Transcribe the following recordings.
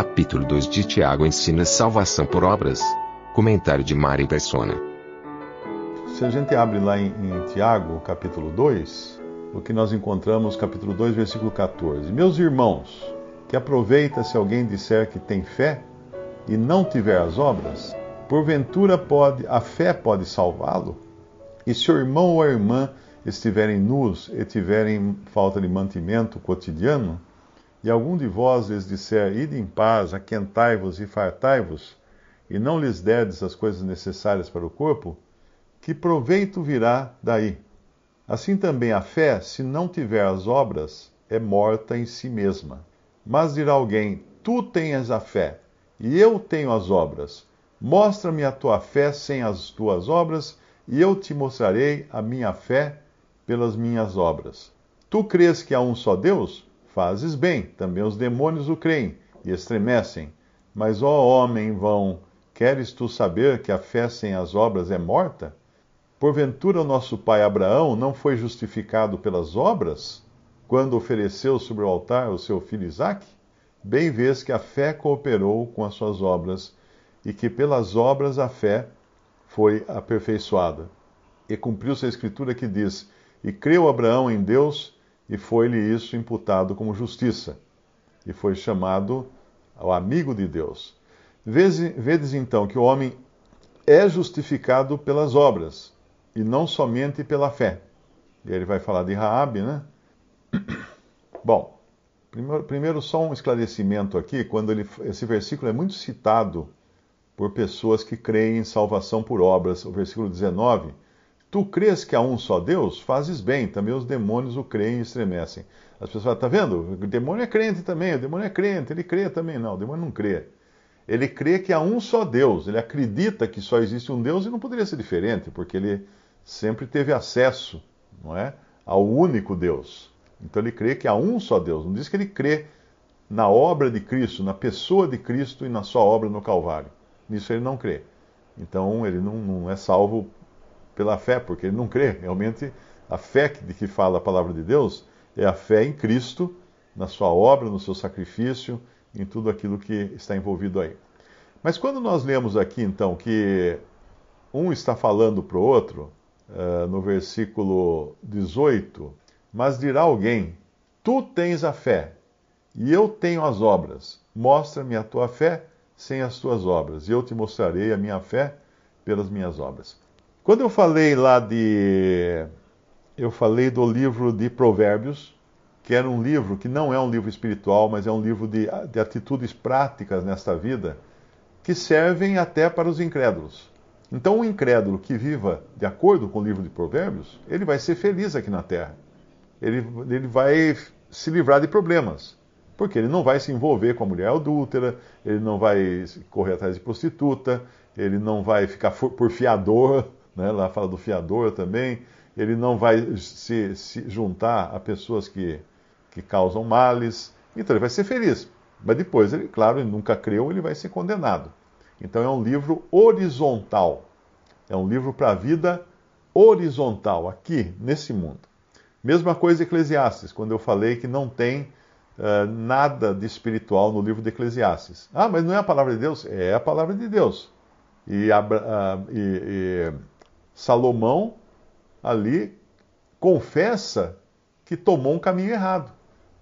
Capítulo 2 de Tiago ensina salvação por obras. Comentário de Mari Persona. Se a gente abre lá em, em Tiago, capítulo 2, o que nós encontramos, capítulo 2, versículo 14. Meus irmãos, que aproveita se alguém disser que tem fé e não tiver as obras, porventura pode a fé pode salvá-lo? E se o irmão ou a irmã estiverem nus e tiverem falta de mantimento cotidiano, e algum de vós lhes disser, ide em paz, aquentai-vos e fartai-vos, e não lhes derdes as coisas necessárias para o corpo, que proveito virá daí? Assim também a fé, se não tiver as obras, é morta em si mesma. Mas dirá alguém: Tu tens a fé, e eu tenho as obras. Mostra-me a tua fé sem as tuas obras, e eu te mostrarei a minha fé pelas minhas obras. Tu crês que há um só Deus? Fazes bem, também os demônios o creem e estremecem. Mas, ó homem vão, queres tu saber que a fé sem as obras é morta? Porventura o nosso pai Abraão não foi justificado pelas obras, quando ofereceu sobre o altar o seu filho Isaque? Bem vês que a fé cooperou com as suas obras, e que pelas obras a fé foi aperfeiçoada. E cumpriu-se a escritura que diz: E creu Abraão em Deus, e foi-lhe isso imputado como justiça, e foi chamado ao amigo de Deus. Vedes então que o homem é justificado pelas obras, e não somente pela fé. E ele vai falar de Raabe, né? Bom, primeiro, primeiro só um esclarecimento aqui, quando ele, esse versículo é muito citado por pessoas que creem em salvação por obras. O versículo 19: Tu crês que há um só Deus? Fazes bem, também os demônios o creem e estremecem. As pessoas falam, tá vendo? O demônio é crente também, o demônio é crente, ele crê também. Não, o demônio não crê. Ele crê que há um só Deus, ele acredita que só existe um Deus e não poderia ser diferente, porque ele sempre teve acesso, não é, ao único Deus. Então ele crê que há um só Deus. Não diz que ele crê na obra de Cristo, na pessoa de Cristo e na sua obra no Calvário. Nisso ele não crê. Então ele não, não é salvo pela fé, porque ele não crê. Realmente, a fé de que fala a palavra de Deus é a fé em Cristo, na sua obra, no seu sacrifício, em tudo aquilo que está envolvido aí. Mas quando nós lemos aqui, então, que um está falando para o outro, uh, no versículo 18, mas dirá alguém: Tu tens a fé, e eu tenho as obras. Mostra-me a tua fé sem as tuas obras, e eu te mostrarei a minha fé pelas minhas obras. Quando eu falei lá de. Eu falei do livro de Provérbios, que era um livro que não é um livro espiritual, mas é um livro de, de atitudes práticas nesta vida, que servem até para os incrédulos. Então, o incrédulo que viva de acordo com o livro de Provérbios, ele vai ser feliz aqui na terra. Ele, ele vai se livrar de problemas. Porque ele não vai se envolver com a mulher adúltera, ele não vai correr atrás de prostituta, ele não vai ficar por fiador, né? lá fala do fiador também, ele não vai se, se juntar a pessoas que, que causam males. Então ele vai ser feliz. Mas depois, ele, claro, ele nunca creu, ele vai ser condenado. Então é um livro horizontal. É um livro para a vida horizontal, aqui, nesse mundo. Mesma coisa Eclesiastes, quando eu falei que não tem uh, nada de espiritual no livro de Eclesiastes. Ah, mas não é a palavra de Deus? É a palavra de Deus. E, uh, e, e Salomão ali confessa que tomou um caminho errado,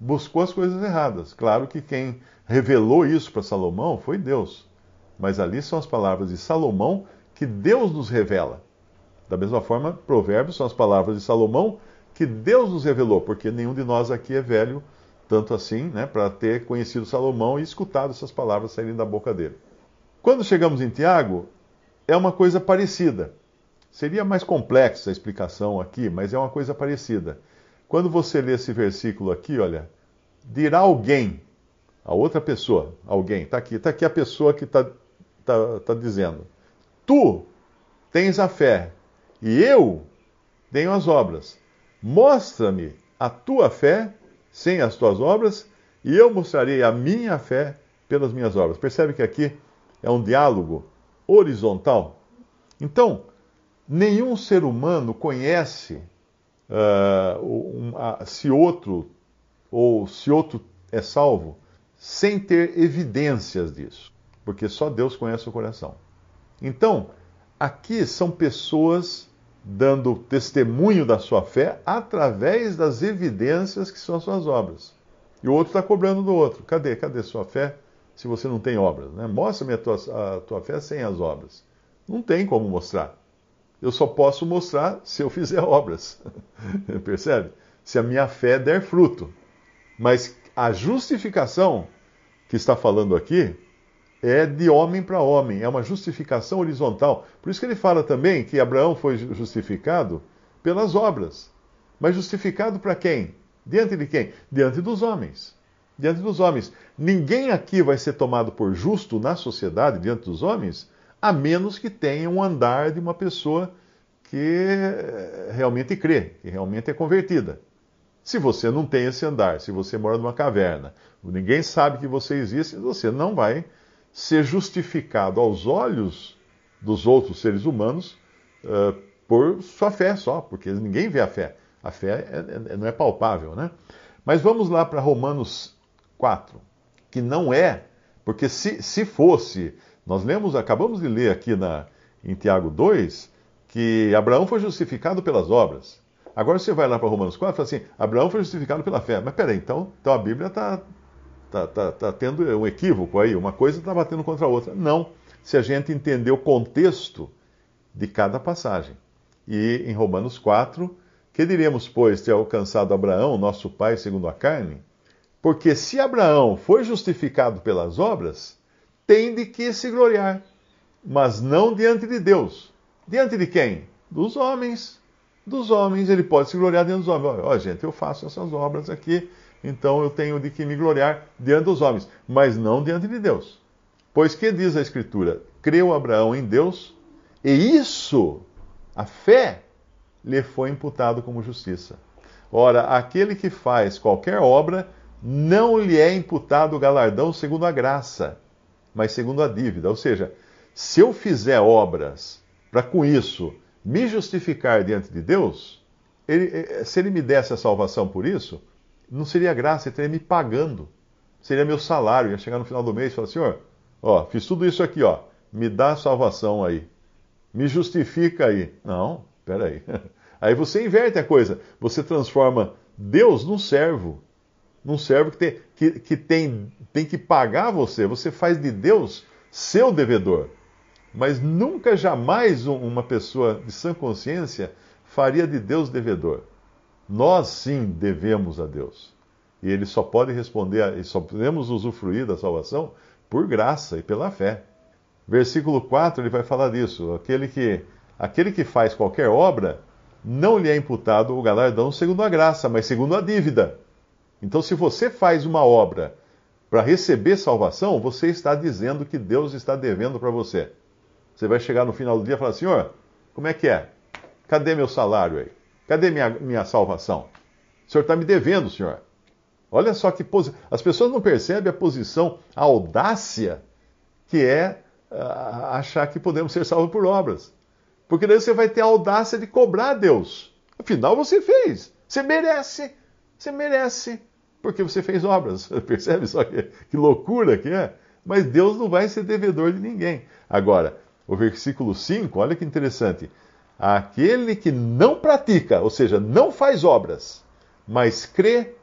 buscou as coisas erradas. Claro que quem revelou isso para Salomão foi Deus, mas ali são as palavras de Salomão que Deus nos revela. Da mesma forma, Provérbios são as palavras de Salomão que Deus nos revelou, porque nenhum de nós aqui é velho tanto assim, né, para ter conhecido Salomão e escutado essas palavras saírem da boca dele. Quando chegamos em Tiago, é uma coisa parecida. Seria mais complexa a explicação aqui, mas é uma coisa parecida. quando você lê esse versículo aqui, olha, dirá alguém, a outra pessoa, alguém, está aqui, está aqui a pessoa que está tá, tá dizendo: Tu tens a fé e eu tenho as obras. Mostra-me a tua fé sem as tuas obras e eu mostrarei a minha fé pelas minhas obras. Percebe que aqui é um diálogo horizontal? Então, nenhum ser humano conhece uh, um, uh, se outro ou se outro é salvo sem ter evidências disso, porque só Deus conhece o coração. Então, aqui são pessoas dando testemunho da sua fé através das evidências que são as suas obras. E o outro está cobrando do outro. Cadê? Cadê sua fé se você não tem obras? Né? Mostra-me a tua, a tua fé sem as obras. Não tem como mostrar. Eu só posso mostrar se eu fizer obras. Percebe? Se a minha fé der fruto. Mas a justificação que está falando aqui é de homem para homem, é uma justificação horizontal. Por isso que ele fala também que Abraão foi justificado pelas obras. Mas justificado para quem? Diante de quem? Diante dos homens. Diante dos homens. Ninguém aqui vai ser tomado por justo na sociedade, diante dos homens, a menos que tenha um andar de uma pessoa que eh, realmente crê, que realmente é convertida. Se você não tem esse andar, se você mora numa caverna, ninguém sabe que você existe, você não vai ser justificado aos olhos dos outros seres humanos uh, por sua fé só, porque ninguém vê a fé. A fé é, é, não é palpável, né? Mas vamos lá para Romanos 4, que não é, porque se, se fosse, nós lemos, acabamos de ler aqui na, em Tiago 2, que Abraão foi justificado pelas obras. Agora você vai lá para Romanos 4 e fala assim: Abraão foi justificado pela fé. Mas peraí, então, então a Bíblia está tá, tá, tá tendo um equívoco aí, uma coisa está batendo contra a outra. Não, se a gente entender o contexto de cada passagem. E em Romanos 4, que diremos, pois, ter alcançado Abraão, nosso pai segundo a carne? Porque se Abraão foi justificado pelas obras, tem de que se gloriar, mas não diante de Deus. Diante de quem? Dos homens. Dos homens, ele pode se gloriar diante dos homens. Ó, oh, gente, eu faço essas obras aqui, então eu tenho de que me gloriar diante dos homens, mas não diante de Deus. Pois que diz a Escritura? Creu Abraão em Deus, e isso, a fé, lhe foi imputado como justiça. Ora, aquele que faz qualquer obra, não lhe é imputado galardão segundo a graça, mas segundo a dívida. Ou seja, se eu fizer obras para com isso me justificar diante de Deus, ele, eh, se ele me desse a salvação por isso, não seria graça, ele estaria me pagando. Seria meu salário. Ia chegar no final do mês e falar: Senhor, ó, fiz tudo isso aqui, ó, me dá a salvação aí. Me justifica aí. Não, peraí. Aí você inverte a coisa. Você transforma Deus num servo. Num servo que, tem que, que tem, tem que pagar você. Você faz de Deus seu devedor. Mas nunca, jamais uma pessoa de sã consciência faria de Deus devedor. Nós sim devemos a Deus. E ele só pode responder, e só podemos usufruir da salvação por graça e pela fé. Versículo 4 ele vai falar disso. Aquele que, aquele que faz qualquer obra, não lhe é imputado o galardão segundo a graça, mas segundo a dívida. Então, se você faz uma obra para receber salvação, você está dizendo que Deus está devendo para você. Você vai chegar no final do dia e falar: Senhor, como é que é? Cadê meu salário aí? Cadê minha, minha salvação? O senhor está me devendo, senhor. Olha só que posição. As pessoas não percebem a posição, a audácia que é uh, achar que podemos ser salvos por obras. Porque daí você vai ter a audácia de cobrar a Deus. Afinal, você fez. Você merece. Você merece. Porque você fez obras. Percebe só que, que loucura que é? Mas Deus não vai ser devedor de ninguém. Agora, o versículo 5, olha que interessante aquele que não pratica, ou seja, não faz obras, mas crê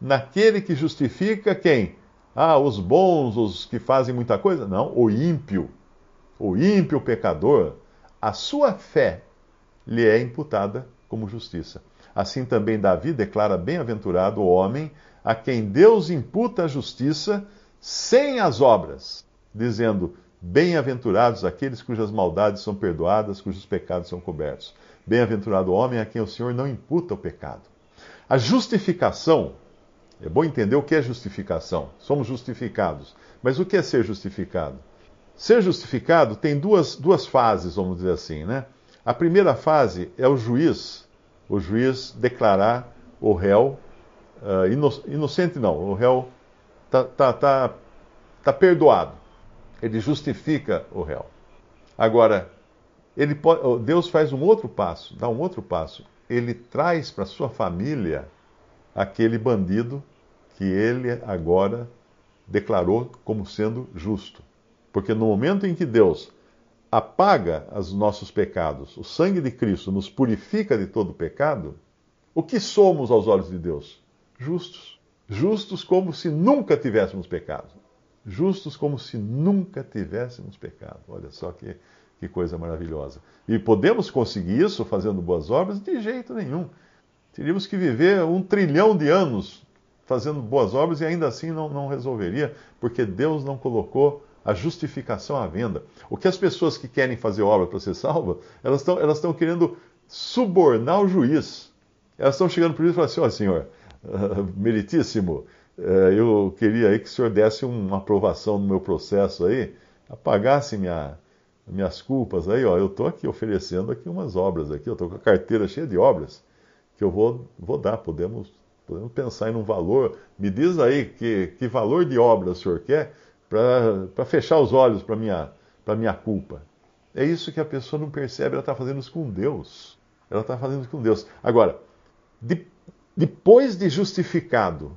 naquele que justifica quem? Ah, os bons, os que fazem muita coisa? Não, o ímpio. O ímpio pecador, a sua fé lhe é imputada como justiça. Assim também Davi declara bem-aventurado o homem a quem Deus imputa a justiça sem as obras, dizendo: Bem-aventurados aqueles cujas maldades são perdoadas, cujos pecados são cobertos. Bem-aventurado o homem a quem o Senhor não imputa o pecado. A justificação, é bom entender o que é justificação. Somos justificados. Mas o que é ser justificado? Ser justificado tem duas, duas fases, vamos dizer assim, né? A primeira fase é o juiz, o juiz declarar o réu uh, inocente, não, o réu está tá, tá, tá perdoado. Ele justifica o réu. Agora, ele pode, Deus faz um outro passo, dá um outro passo. Ele traz para sua família aquele bandido que ele agora declarou como sendo justo. Porque no momento em que Deus apaga os nossos pecados, o sangue de Cristo nos purifica de todo pecado, o que somos aos olhos de Deus? Justos. Justos como se nunca tivéssemos pecado. Justos como se nunca tivéssemos pecado. Olha só que, que coisa maravilhosa. E podemos conseguir isso fazendo boas obras? De jeito nenhum. Teríamos que viver um trilhão de anos fazendo boas obras e ainda assim não, não resolveria, porque Deus não colocou a justificação à venda. O que as pessoas que querem fazer obra para ser salvas, elas estão elas querendo subornar o juiz. Elas estão chegando para o juiz e falando assim, ó oh, senhor, meritíssimo, uh, eu queria aí que o senhor desse uma aprovação no meu processo aí, apagasse minha, minhas culpas aí, ó, eu estou aqui oferecendo aqui umas obras aqui, eu estou com a carteira cheia de obras que eu vou, vou dar, podemos Podemos pensar em um valor. Me diz aí que, que valor de obra o senhor quer para fechar os olhos para minha, minha culpa. É isso que a pessoa não percebe, ela está fazendo isso com Deus. Ela está fazendo isso com Deus. Agora, de, depois de justificado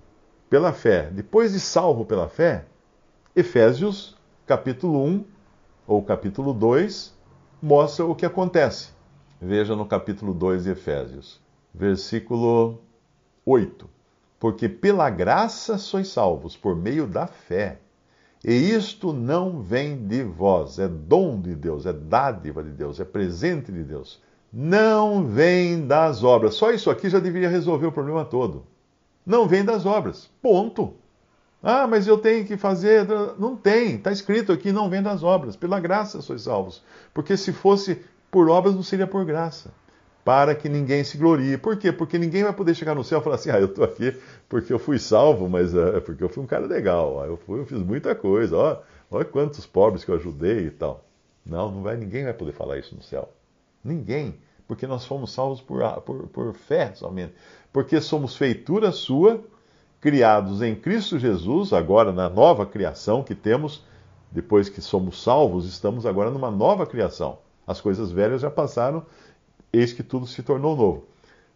pela fé, depois de salvo pela fé, Efésios capítulo 1 ou capítulo 2 mostra o que acontece. Veja no capítulo 2 de Efésios, versículo 8. Porque pela graça sois salvos, por meio da fé. E isto não vem de vós, é dom de Deus, é dádiva de Deus, é presente de Deus. Não vem das obras. Só isso aqui já deveria resolver o problema todo. Não vem das obras. Ponto. Ah, mas eu tenho que fazer. Não tem. Está escrito aqui: não vem das obras. Pela graça sois salvos. Porque se fosse por obras, não seria por graça para que ninguém se glorie. Por quê? Porque ninguém vai poder chegar no céu e falar assim: ah, eu estou aqui porque eu fui salvo, mas é, é porque eu fui um cara legal, ó, eu, fui, eu fiz muita coisa, ó, olha quantos pobres que eu ajudei e tal. Não, não vai, ninguém vai poder falar isso no céu. Ninguém. Porque nós fomos salvos por, por, por fé somente. Porque somos feitura sua, criados em Cristo Jesus, agora na nova criação que temos, depois que somos salvos, estamos agora numa nova criação. As coisas velhas já passaram eis que tudo se tornou novo.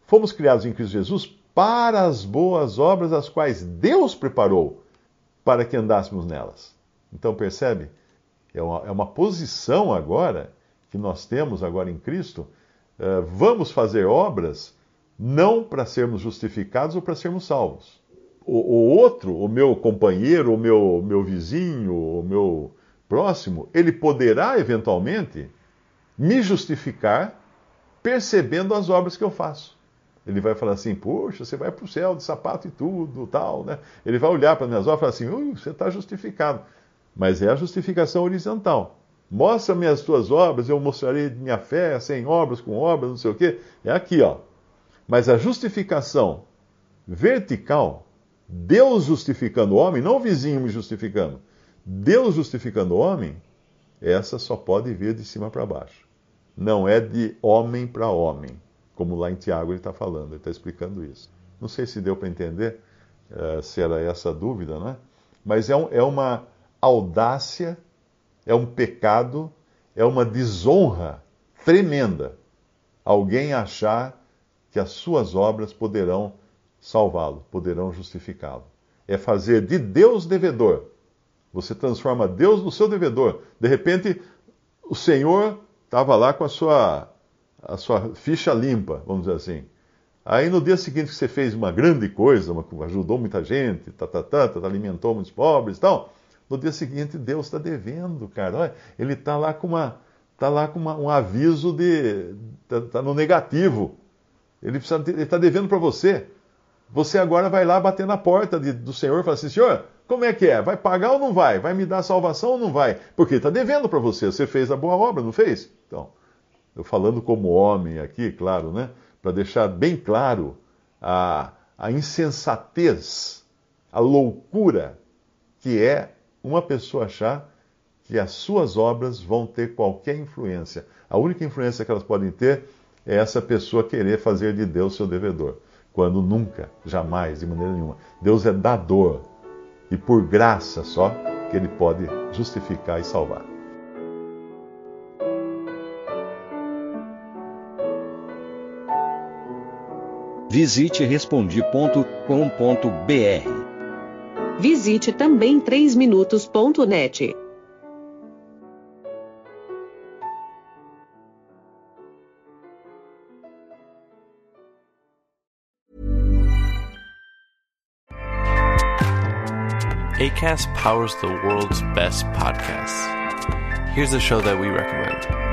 Fomos criados em Cristo Jesus para as boas obras as quais Deus preparou para que andássemos nelas. Então percebe? É uma, é uma posição agora que nós temos agora em Cristo. Uh, vamos fazer obras não para sermos justificados ou para sermos salvos. O, o, outro, o meu companheiro, o meu, meu vizinho, o meu próximo, ele poderá eventualmente me justificar percebendo as obras que eu faço. Ele vai falar assim, poxa, você vai para o céu de sapato e tudo, tal, né? Ele vai olhar para as minhas obras e falar assim, você está justificado. Mas é a justificação horizontal. Mostra-me as tuas obras, eu mostrarei minha fé, sem obras, com obras, não sei o quê. É aqui, ó. Mas a justificação vertical, Deus justificando o homem, não o vizinho me justificando, Deus justificando o homem, essa só pode vir de cima para baixo não é de homem para homem, como lá em Tiago ele está falando, ele está explicando isso. Não sei se deu para entender, uh, se era essa a dúvida, não é? Mas é, um, é uma audácia, é um pecado, é uma desonra tremenda alguém achar que as suas obras poderão salvá-lo, poderão justificá-lo. É fazer de Deus devedor. Você transforma Deus no seu devedor. De repente, o Senhor estava lá com a sua, a sua ficha limpa, vamos dizer assim. Aí no dia seguinte que você fez uma grande coisa, uma, ajudou muita gente, tá, tá, tá, tá, alimentou muitos pobres e tal, no dia seguinte Deus está devendo, cara. Olha, ele está lá com uma, tá lá com uma, um aviso de, está tá no negativo. Ele está devendo para você. Você agora vai lá bater na porta de, do Senhor e fala assim, Senhor, como é que é? Vai pagar ou não vai? Vai me dar salvação ou não vai? Porque está devendo para você. Você fez a boa obra, não fez? Então, eu falando como homem aqui, claro, né? Para deixar bem claro a, a insensatez, a loucura que é uma pessoa achar que as suas obras vão ter qualquer influência. A única influência que elas podem ter é essa pessoa querer fazer de Deus seu devedor, quando nunca, jamais, de maneira nenhuma. Deus é dador e por graça só que ele pode justificar e salvar. Visite respondi.com.br. Visite também 3minutos.net. ACAST powers the world's best podcasts. Here's a show that we recommend.